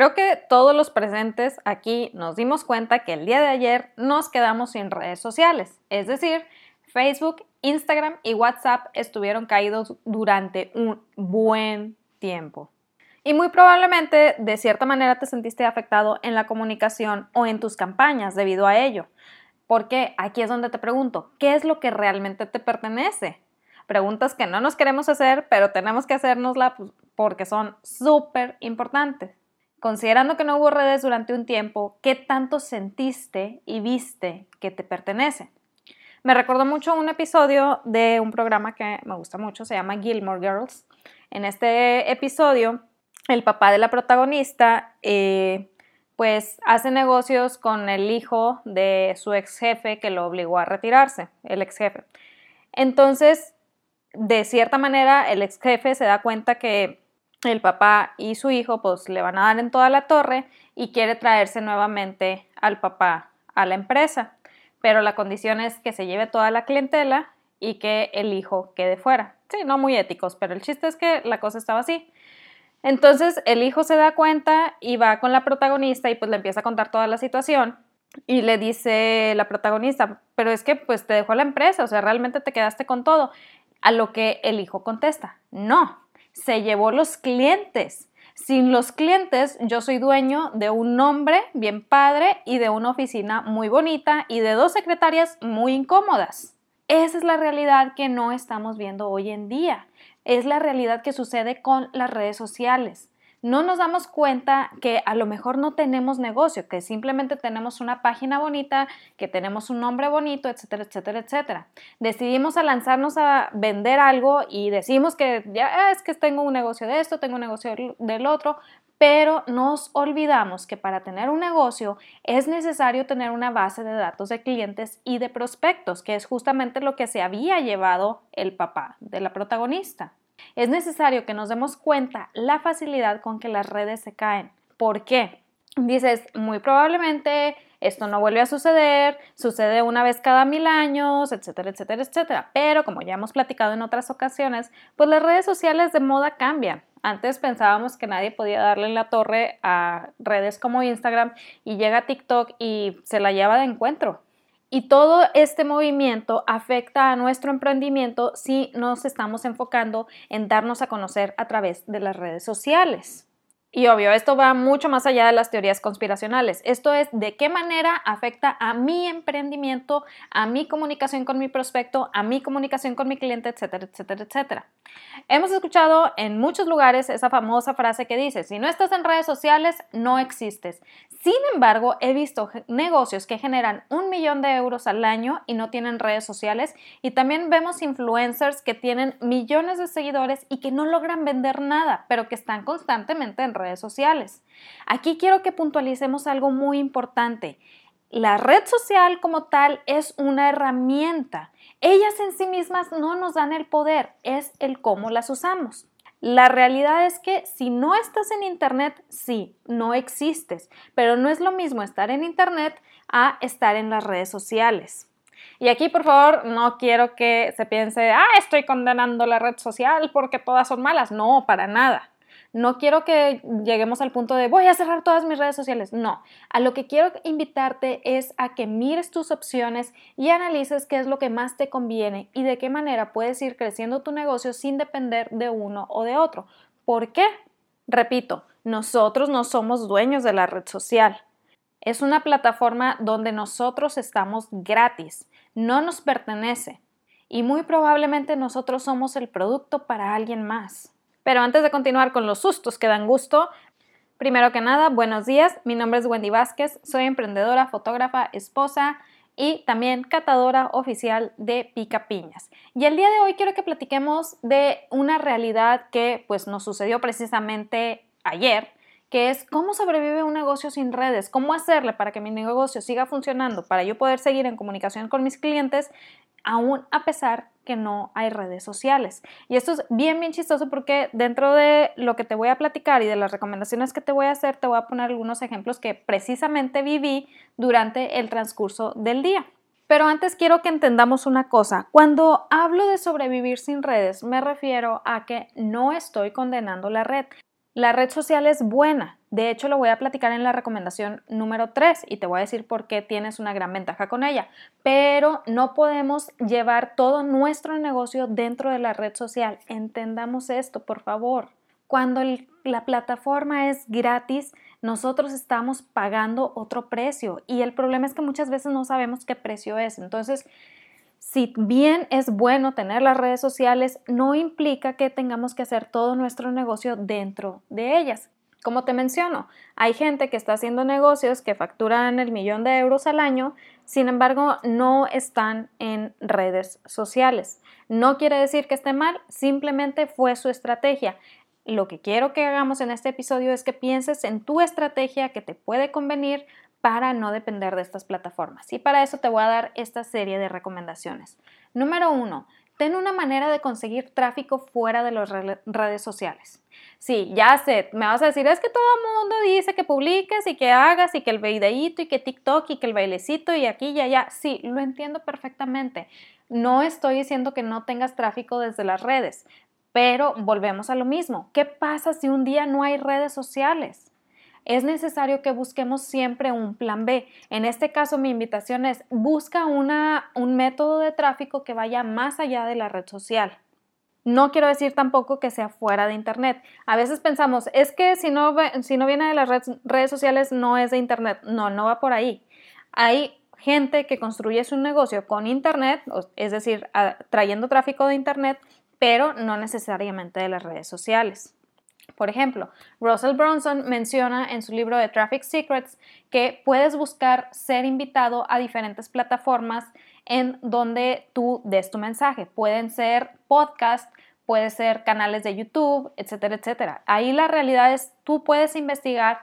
Creo que todos los presentes aquí nos dimos cuenta que el día de ayer nos quedamos sin redes sociales, es decir, Facebook, Instagram y WhatsApp estuvieron caídos durante un buen tiempo. Y muy probablemente de cierta manera te sentiste afectado en la comunicación o en tus campañas debido a ello. Porque aquí es donde te pregunto, ¿qué es lo que realmente te pertenece? Preguntas que no nos queremos hacer, pero tenemos que hacérnosla pues, porque son súper importantes. Considerando que no hubo redes durante un tiempo, ¿qué tanto sentiste y viste que te pertenece? Me recordó mucho un episodio de un programa que me gusta mucho, se llama Gilmore Girls. En este episodio, el papá de la protagonista, eh, pues hace negocios con el hijo de su ex jefe que lo obligó a retirarse, el ex jefe. Entonces, de cierta manera, el ex jefe se da cuenta que el papá y su hijo pues le van a dar en toda la torre y quiere traerse nuevamente al papá a la empresa, pero la condición es que se lleve toda la clientela y que el hijo quede fuera. Sí, no muy éticos, pero el chiste es que la cosa estaba así. Entonces el hijo se da cuenta y va con la protagonista y pues le empieza a contar toda la situación y le dice la protagonista, pero es que pues te dejó la empresa, o sea, realmente te quedaste con todo. A lo que el hijo contesta, no, se llevó los clientes. Sin los clientes, yo soy dueño de un nombre bien padre y de una oficina muy bonita y de dos secretarias muy incómodas. Esa es la realidad que no estamos viendo hoy en día. Es la realidad que sucede con las redes sociales no nos damos cuenta que a lo mejor no tenemos negocio, que simplemente tenemos una página bonita, que tenemos un nombre bonito, etcétera, etcétera, etcétera. Decidimos a lanzarnos a vender algo y decimos que ya ah, es que tengo un negocio de esto, tengo un negocio del otro, pero nos olvidamos que para tener un negocio es necesario tener una base de datos de clientes y de prospectos, que es justamente lo que se había llevado el papá de la protagonista. Es necesario que nos demos cuenta la facilidad con que las redes se caen. ¿Por qué? Dices, muy probablemente esto no vuelve a suceder, sucede una vez cada mil años, etcétera, etcétera, etcétera. Pero como ya hemos platicado en otras ocasiones, pues las redes sociales de moda cambian. Antes pensábamos que nadie podía darle la torre a redes como Instagram y llega TikTok y se la lleva de encuentro. Y todo este movimiento afecta a nuestro emprendimiento si nos estamos enfocando en darnos a conocer a través de las redes sociales. Y obvio, esto va mucho más allá de las teorías conspiracionales. Esto es de qué manera afecta a mi emprendimiento, a mi comunicación con mi prospecto, a mi comunicación con mi cliente, etcétera, etcétera, etcétera. Hemos escuchado en muchos lugares esa famosa frase que dice, si no estás en redes sociales, no existes. Sin embargo, he visto negocios que generan un millón de euros al año y no tienen redes sociales y también vemos influencers que tienen millones de seguidores y que no logran vender nada, pero que están constantemente en redes sociales. Aquí quiero que puntualicemos algo muy importante. La red social como tal es una herramienta. Ellas en sí mismas no nos dan el poder, es el cómo las usamos. La realidad es que si no estás en Internet, sí, no existes, pero no es lo mismo estar en Internet a estar en las redes sociales. Y aquí, por favor, no quiero que se piense, ah, estoy condenando la red social porque todas son malas. No, para nada. No quiero que lleguemos al punto de voy a cerrar todas mis redes sociales. No, a lo que quiero invitarte es a que mires tus opciones y analices qué es lo que más te conviene y de qué manera puedes ir creciendo tu negocio sin depender de uno o de otro. ¿Por qué? Repito, nosotros no somos dueños de la red social. Es una plataforma donde nosotros estamos gratis, no nos pertenece y muy probablemente nosotros somos el producto para alguien más. Pero antes de continuar con los sustos que dan gusto, primero que nada, buenos días. Mi nombre es Wendy Vázquez, soy emprendedora, fotógrafa, esposa y también catadora oficial de Pica Piñas. Y el día de hoy quiero que platiquemos de una realidad que pues nos sucedió precisamente ayer, que es cómo sobrevive un negocio sin redes, cómo hacerle para que mi negocio siga funcionando, para yo poder seguir en comunicación con mis clientes aún a pesar que no hay redes sociales. Y esto es bien, bien chistoso porque dentro de lo que te voy a platicar y de las recomendaciones que te voy a hacer, te voy a poner algunos ejemplos que precisamente viví durante el transcurso del día. Pero antes quiero que entendamos una cosa. Cuando hablo de sobrevivir sin redes, me refiero a que no estoy condenando la red. La red social es buena. De hecho, lo voy a platicar en la recomendación número 3 y te voy a decir por qué tienes una gran ventaja con ella. Pero no podemos llevar todo nuestro negocio dentro de la red social. Entendamos esto, por favor. Cuando la plataforma es gratis, nosotros estamos pagando otro precio y el problema es que muchas veces no sabemos qué precio es. Entonces, si bien es bueno tener las redes sociales, no implica que tengamos que hacer todo nuestro negocio dentro de ellas. Como te menciono, hay gente que está haciendo negocios que facturan el millón de euros al año, sin embargo, no están en redes sociales. No quiere decir que esté mal, simplemente fue su estrategia. Lo que quiero que hagamos en este episodio es que pienses en tu estrategia que te puede convenir para no depender de estas plataformas. Y para eso te voy a dar esta serie de recomendaciones. Número uno, ten una manera de conseguir tráfico fuera de las redes sociales. Sí, ya sé, me vas a decir, es que todo el mundo dice que publiques y que hagas y que el videíto y que TikTok y que el bailecito y aquí y allá. Sí, lo entiendo perfectamente. No estoy diciendo que no tengas tráfico desde las redes, pero volvemos a lo mismo. ¿Qué pasa si un día no hay redes sociales? Es necesario que busquemos siempre un plan B. En este caso, mi invitación es busca una, un método de tráfico que vaya más allá de la red social. No quiero decir tampoco que sea fuera de Internet. A veces pensamos, es que si no, si no viene de las redes, sociales no es de Internet. No, no va por ahí. Hay gente que construye su negocio con Internet, es decir, trayendo tráfico de Internet, pero no necesariamente de las redes sociales. Por ejemplo, Russell Bronson menciona en su libro de Traffic Secrets que puedes buscar ser invitado a diferentes plataformas en donde tú des tu mensaje. Pueden ser podcasts, pueden ser canales de YouTube, etcétera, etcétera. Ahí la realidad es tú puedes investigar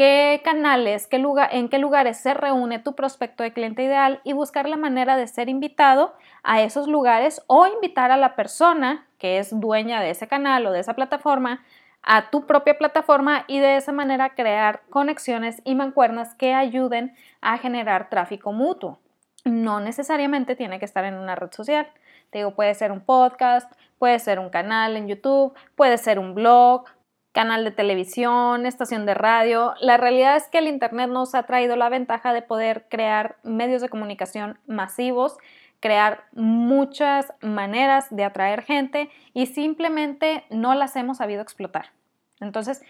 qué canales, qué lugar, en qué lugares se reúne tu prospecto de cliente ideal y buscar la manera de ser invitado a esos lugares o invitar a la persona que es dueña de ese canal o de esa plataforma a tu propia plataforma y de esa manera crear conexiones y mancuernas que ayuden a generar tráfico mutuo. No necesariamente tiene que estar en una red social. Te digo, puede ser un podcast, puede ser un canal en YouTube, puede ser un blog, canal de televisión, estación de radio. La realidad es que el Internet nos ha traído la ventaja de poder crear medios de comunicación masivos crear muchas maneras de atraer gente y simplemente no las hemos sabido explotar. Entonces,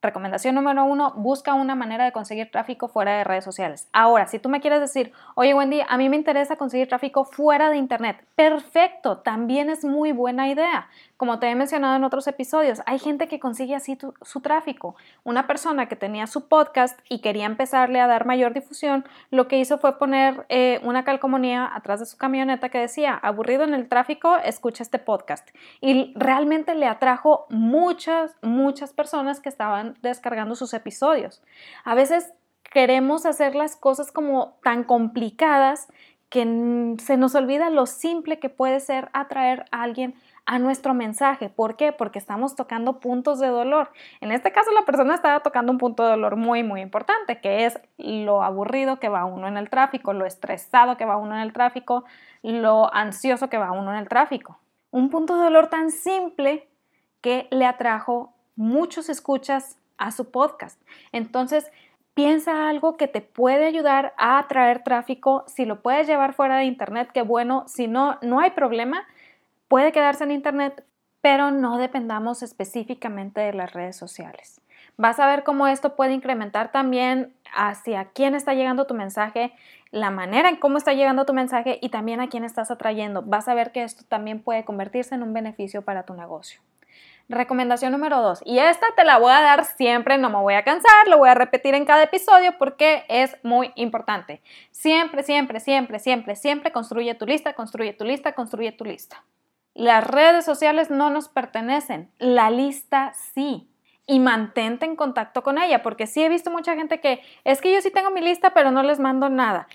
Recomendación número uno, busca una manera de conseguir tráfico fuera de redes sociales. Ahora, si tú me quieres decir, oye Wendy, a mí me interesa conseguir tráfico fuera de Internet, perfecto, también es muy buena idea. Como te he mencionado en otros episodios, hay gente que consigue así su tráfico. Una persona que tenía su podcast y quería empezarle a dar mayor difusión, lo que hizo fue poner eh, una calcomanía atrás de su camioneta que decía, aburrido en el tráfico, escucha este podcast. Y realmente le atrajo muchas, muchas personas que estaban descargando sus episodios. A veces queremos hacer las cosas como tan complicadas que se nos olvida lo simple que puede ser atraer a alguien a nuestro mensaje. ¿Por qué? Porque estamos tocando puntos de dolor. En este caso la persona estaba tocando un punto de dolor muy, muy importante, que es lo aburrido que va uno en el tráfico, lo estresado que va uno en el tráfico, lo ansioso que va uno en el tráfico. Un punto de dolor tan simple que le atrajo muchos escuchas a su podcast. Entonces, piensa algo que te puede ayudar a atraer tráfico. Si lo puedes llevar fuera de Internet, qué bueno. Si no, no hay problema puede quedarse en Internet, pero no dependamos específicamente de las redes sociales. Vas a ver cómo esto puede incrementar también hacia quién está llegando tu mensaje, la manera en cómo está llegando tu mensaje y también a quién estás atrayendo. Vas a ver que esto también puede convertirse en un beneficio para tu negocio. Recomendación número dos, y esta te la voy a dar siempre, no me voy a cansar, lo voy a repetir en cada episodio porque es muy importante. Siempre, siempre, siempre, siempre, siempre construye tu lista, construye tu lista, construye tu lista. Las redes sociales no nos pertenecen, la lista sí. Y mantente en contacto con ella, porque sí he visto mucha gente que es que yo sí tengo mi lista, pero no les mando nada.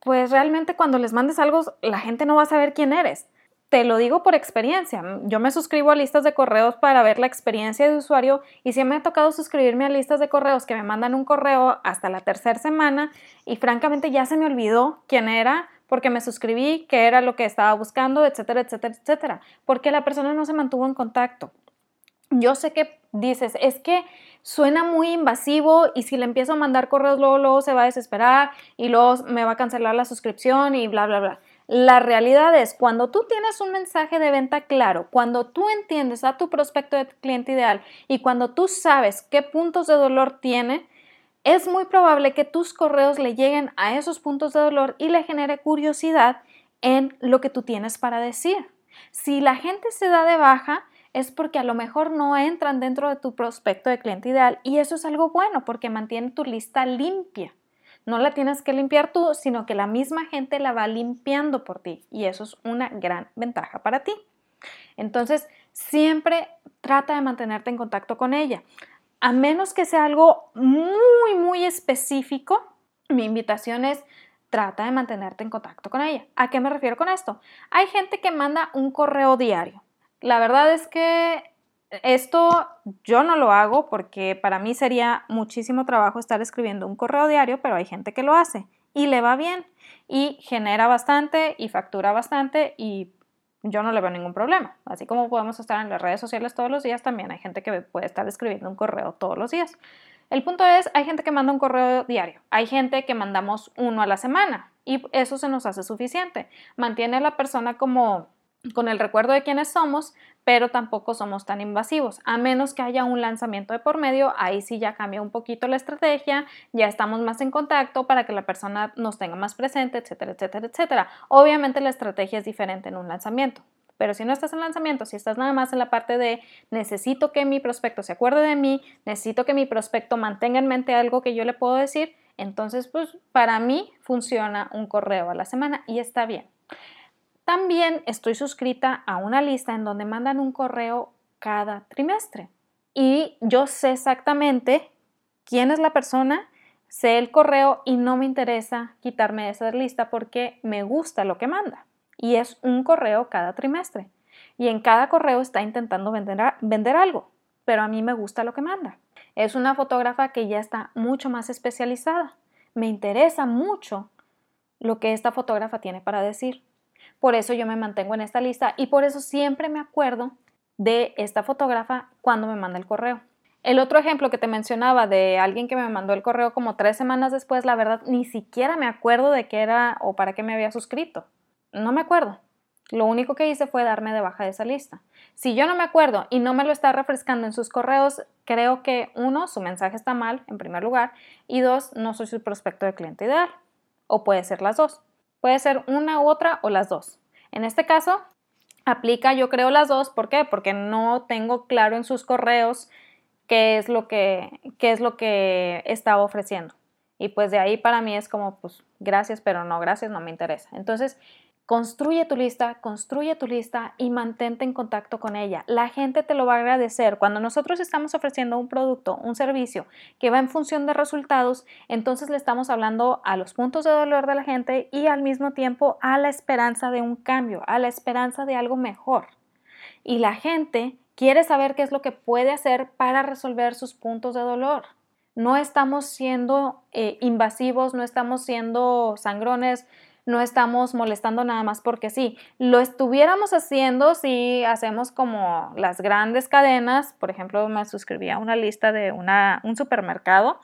Pues realmente cuando les mandes algo, la gente no va a saber quién eres. Te lo digo por experiencia. Yo me suscribo a listas de correos para ver la experiencia de usuario y sí me ha tocado suscribirme a listas de correos que me mandan un correo hasta la tercera semana y francamente ya se me olvidó quién era, porque me suscribí, qué era lo que estaba buscando, etcétera, etcétera, etcétera, porque la persona no se mantuvo en contacto. Yo sé que dices, es que suena muy invasivo y si le empiezo a mandar correos, luego se va a desesperar y luego me va a cancelar la suscripción y bla, bla, bla. La realidad es, cuando tú tienes un mensaje de venta claro, cuando tú entiendes a tu prospecto de cliente ideal y cuando tú sabes qué puntos de dolor tiene, es muy probable que tus correos le lleguen a esos puntos de dolor y le genere curiosidad en lo que tú tienes para decir. Si la gente se da de baja, es porque a lo mejor no entran dentro de tu prospecto de cliente ideal y eso es algo bueno porque mantiene tu lista limpia. No la tienes que limpiar tú, sino que la misma gente la va limpiando por ti y eso es una gran ventaja para ti. Entonces, siempre trata de mantenerte en contacto con ella. A menos que sea algo muy, muy específico, mi invitación es trata de mantenerte en contacto con ella. ¿A qué me refiero con esto? Hay gente que manda un correo diario. La verdad es que esto yo no lo hago porque para mí sería muchísimo trabajo estar escribiendo un correo diario, pero hay gente que lo hace y le va bien y genera bastante y factura bastante y yo no le veo ningún problema. Así como podemos estar en las redes sociales todos los días, también hay gente que puede estar escribiendo un correo todos los días. El punto es, hay gente que manda un correo diario, hay gente que mandamos uno a la semana y eso se nos hace suficiente. Mantiene a la persona como con el recuerdo de quiénes somos, pero tampoco somos tan invasivos. A menos que haya un lanzamiento de por medio, ahí sí ya cambia un poquito la estrategia, ya estamos más en contacto para que la persona nos tenga más presente, etcétera, etcétera, etcétera. Obviamente la estrategia es diferente en un lanzamiento. Pero si no estás en lanzamiento, si estás nada más en la parte de necesito que mi prospecto se acuerde de mí, necesito que mi prospecto mantenga en mente algo que yo le puedo decir, entonces pues para mí funciona un correo a la semana y está bien. También estoy suscrita a una lista en donde mandan un correo cada trimestre y yo sé exactamente quién es la persona, sé el correo y no me interesa quitarme de esa lista porque me gusta lo que manda. Y es un correo cada trimestre. Y en cada correo está intentando vender, vender algo, pero a mí me gusta lo que manda. Es una fotógrafa que ya está mucho más especializada. Me interesa mucho lo que esta fotógrafa tiene para decir. Por eso yo me mantengo en esta lista y por eso siempre me acuerdo de esta fotógrafa cuando me manda el correo. El otro ejemplo que te mencionaba de alguien que me mandó el correo como tres semanas después, la verdad, ni siquiera me acuerdo de qué era o para qué me había suscrito. No me acuerdo. Lo único que hice fue darme de baja de esa lista. Si yo no me acuerdo y no me lo está refrescando en sus correos, creo que uno, su mensaje está mal, en primer lugar, y dos, no soy su prospecto de cliente ideal. O puede ser las dos. Puede ser una u otra o las dos. En este caso, aplica yo creo las dos. ¿Por qué? Porque no tengo claro en sus correos qué es lo que, qué es lo que está ofreciendo. Y pues de ahí para mí es como, pues gracias, pero no gracias, no me interesa. Entonces, Construye tu lista, construye tu lista y mantente en contacto con ella. La gente te lo va a agradecer. Cuando nosotros estamos ofreciendo un producto, un servicio que va en función de resultados, entonces le estamos hablando a los puntos de dolor de la gente y al mismo tiempo a la esperanza de un cambio, a la esperanza de algo mejor. Y la gente quiere saber qué es lo que puede hacer para resolver sus puntos de dolor. No estamos siendo eh, invasivos, no estamos siendo sangrones, no estamos molestando nada más porque sí. Lo estuviéramos haciendo si hacemos como las grandes cadenas, por ejemplo, me suscribí a una lista de una, un supermercado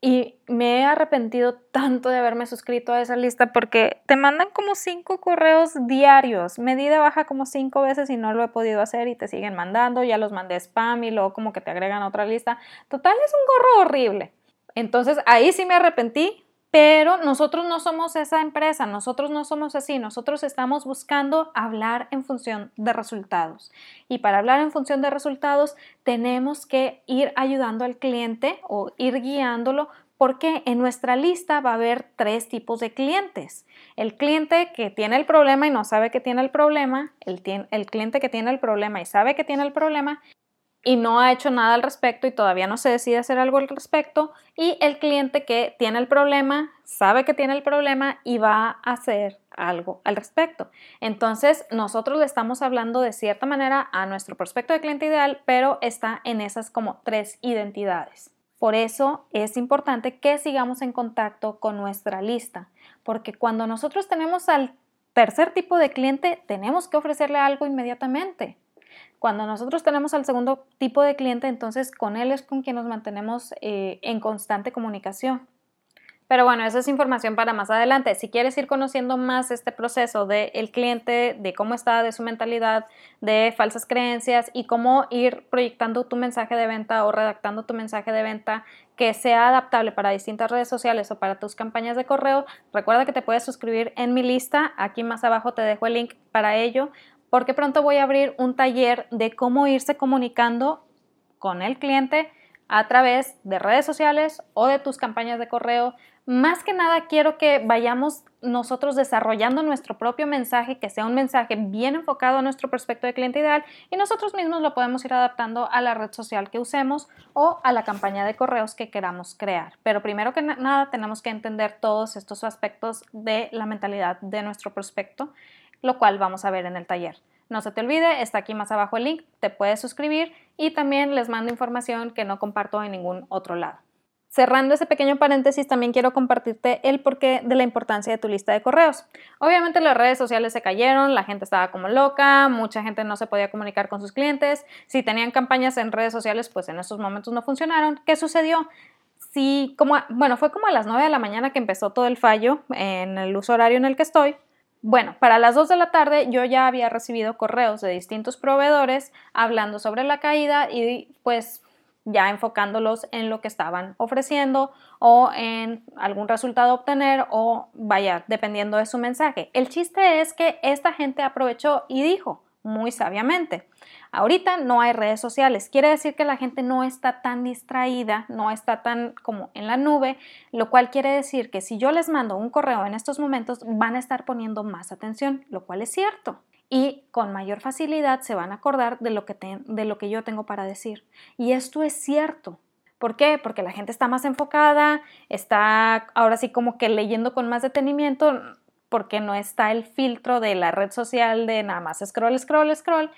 y me he arrepentido tanto de haberme suscrito a esa lista porque te mandan como cinco correos diarios. Me di de baja como cinco veces y no lo he podido hacer y te siguen mandando. Ya los mandé spam y luego como que te agregan a otra lista. Total, es un gorro horrible. Entonces ahí sí me arrepentí, pero nosotros no somos esa empresa, nosotros no somos así, nosotros estamos buscando hablar en función de resultados. Y para hablar en función de resultados tenemos que ir ayudando al cliente o ir guiándolo porque en nuestra lista va a haber tres tipos de clientes. El cliente que tiene el problema y no sabe que tiene el problema, el, el cliente que tiene el problema y sabe que tiene el problema y no ha hecho nada al respecto y todavía no se decide hacer algo al respecto y el cliente que tiene el problema sabe que tiene el problema y va a hacer algo al respecto. Entonces, nosotros le estamos hablando de cierta manera a nuestro prospecto de cliente ideal, pero está en esas como tres identidades. Por eso es importante que sigamos en contacto con nuestra lista, porque cuando nosotros tenemos al tercer tipo de cliente, tenemos que ofrecerle algo inmediatamente. Cuando nosotros tenemos al segundo tipo de cliente, entonces con él es con quien nos mantenemos eh, en constante comunicación. Pero bueno, esa es información para más adelante. Si quieres ir conociendo más este proceso del cliente, de cómo está, de su mentalidad, de falsas creencias y cómo ir proyectando tu mensaje de venta o redactando tu mensaje de venta que sea adaptable para distintas redes sociales o para tus campañas de correo, recuerda que te puedes suscribir en mi lista. Aquí más abajo te dejo el link para ello, porque pronto voy a abrir un taller de cómo irse comunicando con el cliente a través de redes sociales o de tus campañas de correo más que nada quiero que vayamos nosotros desarrollando nuestro propio mensaje, que sea un mensaje bien enfocado a nuestro prospecto de cliente ideal y nosotros mismos lo podemos ir adaptando a la red social que usemos o a la campaña de correos que queramos crear. Pero primero que nada tenemos que entender todos estos aspectos de la mentalidad de nuestro prospecto, lo cual vamos a ver en el taller. No se te olvide, está aquí más abajo el link, te puedes suscribir y también les mando información que no comparto en ningún otro lado. Cerrando ese pequeño paréntesis, también quiero compartirte el porqué de la importancia de tu lista de correos. Obviamente las redes sociales se cayeron, la gente estaba como loca, mucha gente no se podía comunicar con sus clientes. Si tenían campañas en redes sociales, pues en esos momentos no funcionaron. ¿Qué sucedió? Sí, como, bueno, fue como a las 9 de la mañana que empezó todo el fallo en el uso horario en el que estoy. Bueno, para las 2 de la tarde yo ya había recibido correos de distintos proveedores hablando sobre la caída y pues ya enfocándolos en lo que estaban ofreciendo o en algún resultado a obtener o vaya, dependiendo de su mensaje. El chiste es que esta gente aprovechó y dijo muy sabiamente, ahorita no hay redes sociales, quiere decir que la gente no está tan distraída, no está tan como en la nube, lo cual quiere decir que si yo les mando un correo en estos momentos van a estar poniendo más atención, lo cual es cierto y con mayor facilidad se van a acordar de lo que, de lo que yo tengo para decir. Y esto es cierto. ¿Por qué? Porque la gente está más enfocada, está ahora sí como que leyendo con más detenimiento, porque no está el filtro de la red social de nada más scroll, scroll, scroll.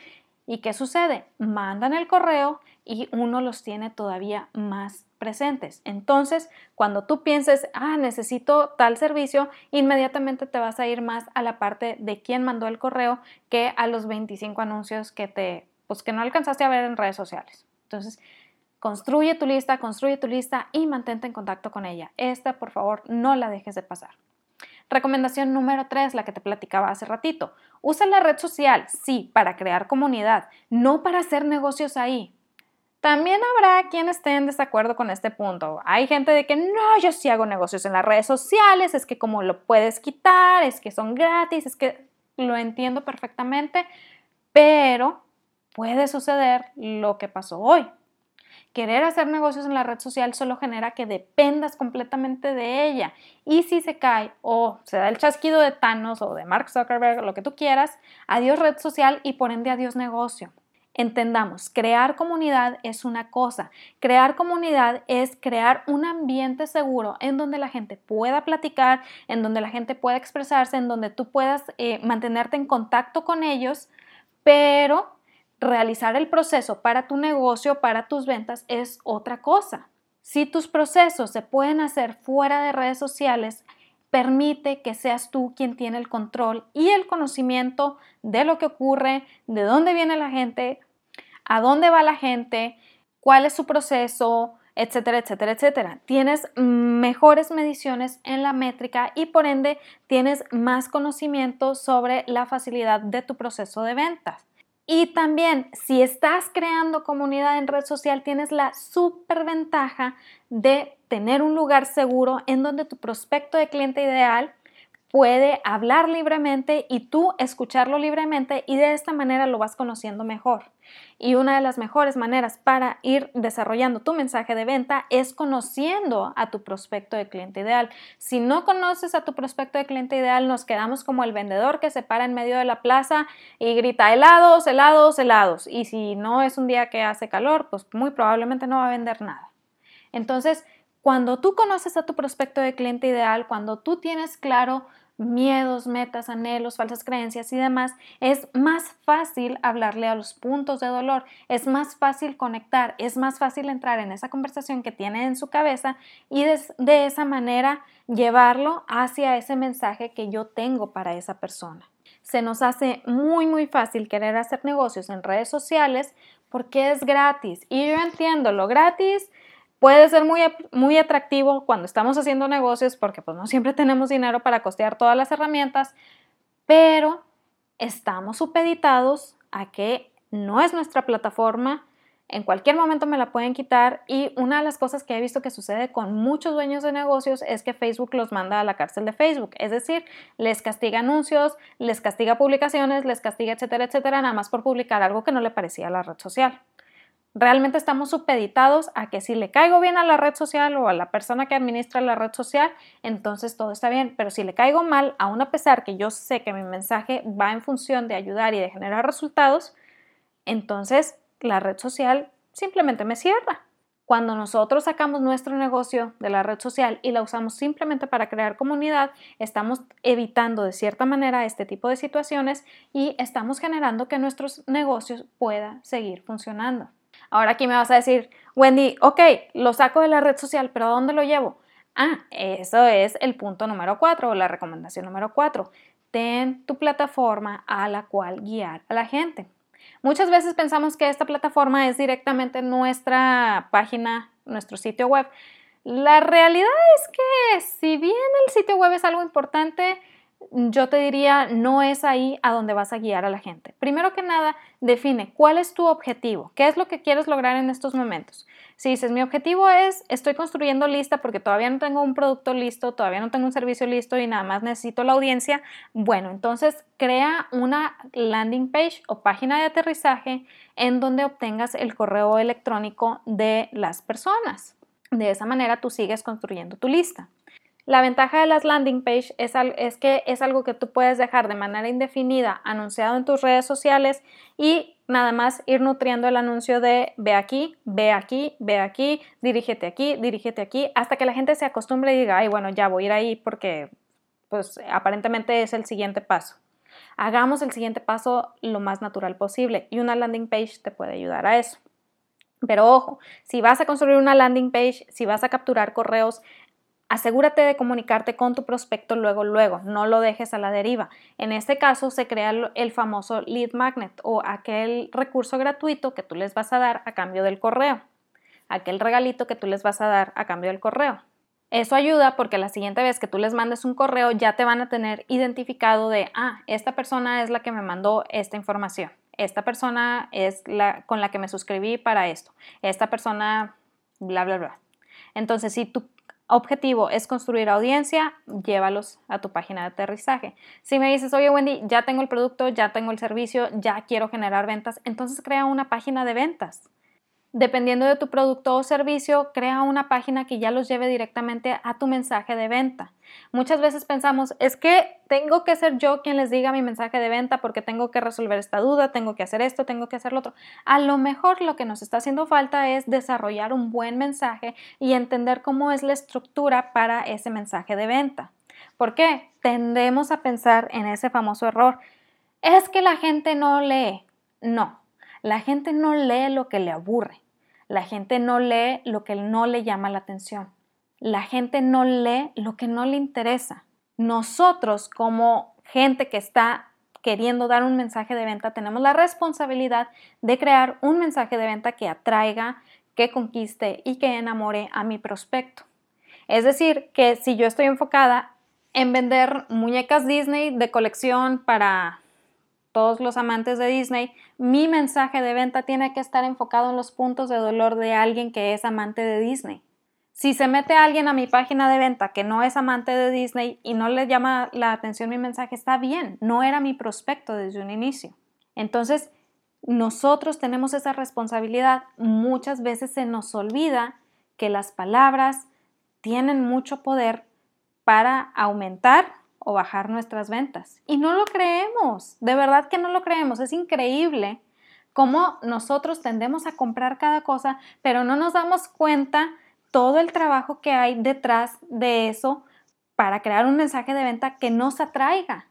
¿Y qué sucede? Mandan el correo y uno los tiene todavía más presentes. Entonces, cuando tú pienses, ah, necesito tal servicio, inmediatamente te vas a ir más a la parte de quién mandó el correo que a los 25 anuncios que te, pues que no alcanzaste a ver en redes sociales. Entonces, construye tu lista, construye tu lista y mantente en contacto con ella. Esta, por favor, no la dejes de pasar. Recomendación número 3, la que te platicaba hace ratito. Usa la red social, sí, para crear comunidad, no para hacer negocios ahí. También habrá quien esté en desacuerdo con este punto. Hay gente de que no, yo sí hago negocios en las redes sociales, es que como lo puedes quitar, es que son gratis, es que lo entiendo perfectamente, pero puede suceder lo que pasó hoy. Querer hacer negocios en la red social solo genera que dependas completamente de ella. Y si se cae o se da el chasquido de Thanos o de Mark Zuckerberg, lo que tú quieras, adiós red social y por ende adiós negocio. Entendamos, crear comunidad es una cosa. Crear comunidad es crear un ambiente seguro en donde la gente pueda platicar, en donde la gente pueda expresarse, en donde tú puedas eh, mantenerte en contacto con ellos, pero realizar el proceso para tu negocio, para tus ventas, es otra cosa. Si tus procesos se pueden hacer fuera de redes sociales, permite que seas tú quien tiene el control y el conocimiento de lo que ocurre, de dónde viene la gente, a dónde va la gente, cuál es su proceso, etcétera, etcétera, etcétera. Tienes mejores mediciones en la métrica y por ende tienes más conocimiento sobre la facilidad de tu proceso de ventas. Y también, si estás creando comunidad en red social, tienes la super ventaja de tener un lugar seguro en donde tu prospecto de cliente ideal puede hablar libremente y tú escucharlo libremente y de esta manera lo vas conociendo mejor. Y una de las mejores maneras para ir desarrollando tu mensaje de venta es conociendo a tu prospecto de cliente ideal. Si no conoces a tu prospecto de cliente ideal, nos quedamos como el vendedor que se para en medio de la plaza y grita helados, helados, helados. Y si no es un día que hace calor, pues muy probablemente no va a vender nada. Entonces, cuando tú conoces a tu prospecto de cliente ideal, cuando tú tienes claro miedos, metas, anhelos, falsas creencias y demás, es más fácil hablarle a los puntos de dolor, es más fácil conectar, es más fácil entrar en esa conversación que tiene en su cabeza y de, esa manera llevarlo hacia ese mensaje que yo tengo para esa persona. se nos hace muy muy fácil querer hacer negocios en redes sociales porque es gratis. Y yo entiendo, lo gratis puede ser muy, muy atractivo cuando estamos haciendo negocios porque pues no siempre tenemos dinero para costear todas las herramientas, pero estamos supeditados a que no es nuestra plataforma, en cualquier momento me la pueden quitar y una de las cosas que he visto que sucede con muchos dueños de negocios es que Facebook los manda a la cárcel de Facebook, es decir, les castiga anuncios, les castiga publicaciones, les castiga etcétera, etcétera, nada más por publicar algo que no le parecía a la red social. Realmente estamos supeditados a que si le caigo bien a la red social o a la persona que administra la red social, entonces todo está bien. Pero si le caigo mal, aún a pesar que yo sé que mi mensaje va en función de ayudar y de generar resultados, entonces la red social simplemente me cierra. Cuando nosotros sacamos nuestro negocio de la red social y la usamos simplemente para crear comunidad, estamos evitando de cierta manera este tipo de situaciones y estamos generando que nuestros negocios puedan seguir funcionando. Ahora aquí me vas a decir, Wendy, ok, lo saco de la red social, pero ¿a dónde lo llevo? Ah, eso es el punto número cuatro o la recomendación número cuatro. Ten tu plataforma a la cual guiar a la gente. Muchas veces pensamos que esta plataforma es directamente nuestra página, nuestro sitio web. La realidad es que si bien el sitio web es algo importante, yo te diría, no es ahí a donde vas a guiar a la gente. Primero que nada, define cuál es tu objetivo, qué es lo que quieres lograr en estos momentos. Si dices, mi objetivo es, estoy construyendo lista porque todavía no tengo un producto listo, todavía no tengo un servicio listo y nada más necesito la audiencia, bueno, entonces crea una landing page o página de aterrizaje en donde obtengas el correo electrónico de las personas. De esa manera tú sigues construyendo tu lista. La ventaja de las landing page es, es, que es algo que tú puedes dejar de manera indefinida anunciado en tus redes sociales y nada más ir nutriendo el anuncio de ve aquí, ve aquí, ve aquí, dirígete aquí, dirígete aquí, hasta que la gente se acostumbre y diga, ay, bueno, ya voy a ir ahí porque pues aparentemente es el siguiente paso. Hagamos el siguiente paso lo más natural posible y una landing page te puede ayudar a eso. Pero ojo, si vas a construir una landing page, si vas a capturar correos, Asegúrate de comunicarte con tu prospecto luego, luego, no lo dejes a la deriva. En este caso se crea el famoso lead magnet o aquel recurso gratuito que tú les vas a dar a cambio del correo, aquel regalito que tú les vas a dar a cambio del correo. Eso ayuda porque la siguiente vez que tú les mandes un correo ya te van a tener identificado de, ah, esta persona es la que me mandó esta información, esta persona es la con la que me suscribí para esto, esta persona, bla, bla, bla. Entonces, si tú objetivo es construir audiencia, llévalos a tu página de aterrizaje. Si me dices, oye Wendy, ya tengo el producto, ya tengo el servicio, ya quiero generar ventas, entonces crea una página de ventas. Dependiendo de tu producto o servicio, crea una página que ya los lleve directamente a tu mensaje de venta. Muchas veces pensamos, es que tengo que ser yo quien les diga mi mensaje de venta porque tengo que resolver esta duda, tengo que hacer esto, tengo que hacer lo otro. A lo mejor lo que nos está haciendo falta es desarrollar un buen mensaje y entender cómo es la estructura para ese mensaje de venta. ¿Por qué? Tendemos a pensar en ese famoso error. Es que la gente no lee. No, la gente no lee lo que le aburre. La gente no lee lo que no le llama la atención. La gente no lee lo que no le interesa. Nosotros como gente que está queriendo dar un mensaje de venta, tenemos la responsabilidad de crear un mensaje de venta que atraiga, que conquiste y que enamore a mi prospecto. Es decir, que si yo estoy enfocada en vender muñecas Disney de colección para todos los amantes de Disney, mi mensaje de venta tiene que estar enfocado en los puntos de dolor de alguien que es amante de Disney. Si se mete alguien a mi página de venta que no es amante de Disney y no le llama la atención mi mensaje, está bien, no era mi prospecto desde un inicio. Entonces, nosotros tenemos esa responsabilidad. Muchas veces se nos olvida que las palabras tienen mucho poder para aumentar o bajar nuestras ventas. Y no lo creemos, de verdad que no lo creemos, es increíble cómo nosotros tendemos a comprar cada cosa, pero no nos damos cuenta todo el trabajo que hay detrás de eso para crear un mensaje de venta que nos atraiga.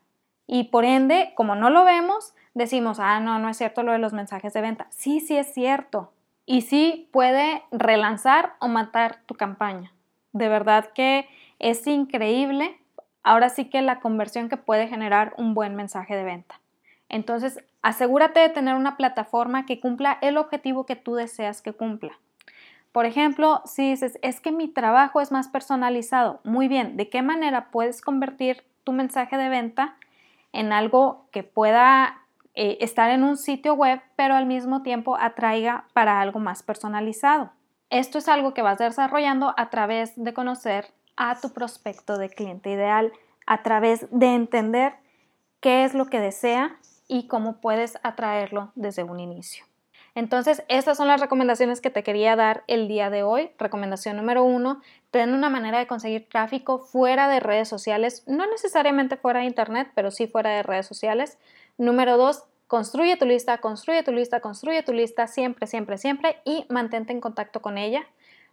Y por ende, como no lo vemos, decimos, ah, no, no es cierto lo de los mensajes de venta. Sí, sí es cierto. Y sí puede relanzar o matar tu campaña. De verdad que es increíble ahora sí que la conversión que puede generar un buen mensaje de venta. Entonces, asegúrate de tener una plataforma que cumpla el objetivo que tú deseas que cumpla. Por ejemplo, si dices, es que mi trabajo es más personalizado, muy bien, ¿de qué manera puedes convertir tu mensaje de venta en algo que pueda eh, estar en un sitio web, pero al mismo tiempo atraiga para algo más personalizado? Esto es algo que vas desarrollando a través de conocer a tu prospecto de cliente ideal, a través de entender qué es lo que desea y cómo puedes atraerlo desde un inicio. Entonces, estas son las recomendaciones que te quería dar el día de hoy. Recomendación número uno, ten una manera de conseguir tráfico fuera de redes sociales, no necesariamente fuera de Internet, pero sí fuera de redes sociales. Número dos, construye tu lista, construye tu lista, construye tu lista siempre, siempre, siempre y mantente en contacto con ella.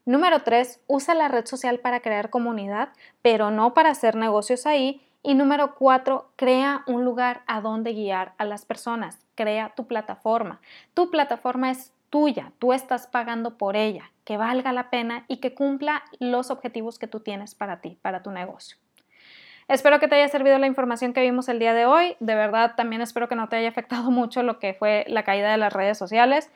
Número tres, usa la red social para crear comunidad, pero no para hacer negocios ahí. Y número cuatro, crea un lugar a donde guiar a las personas. Crea tu plataforma. Tu plataforma es tuya, tú estás pagando por ella, que valga la pena y que cumpla los objetivos que tú tienes para ti, para tu negocio. Espero que te haya servido la información que vimos el día de hoy. De verdad, también espero que no te haya afectado mucho lo que fue la caída de las redes sociales.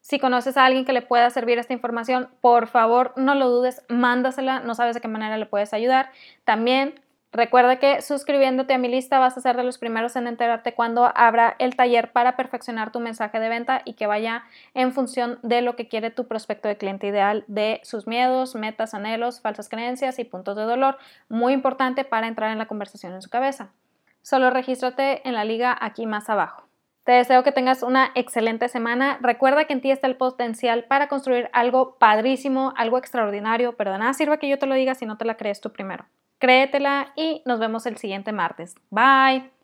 Si conoces a alguien que le pueda servir esta información, por favor, no lo dudes, mándasela, no sabes de qué manera le puedes ayudar. También Recuerda que suscribiéndote a mi lista vas a ser de los primeros en enterarte cuando abra el taller para perfeccionar tu mensaje de venta y que vaya en función de lo que quiere tu prospecto de cliente ideal, de sus miedos, metas, anhelos, falsas creencias y puntos de dolor. Muy importante para entrar en la conversación en su cabeza. Solo regístrate en la liga aquí más abajo. Te deseo que tengas una excelente semana. Recuerda que en ti está el potencial para construir algo padrísimo, algo extraordinario, pero de nada sirve que yo te lo diga si no te la crees tú primero créetela y nos vemos el siguiente martes. Bye.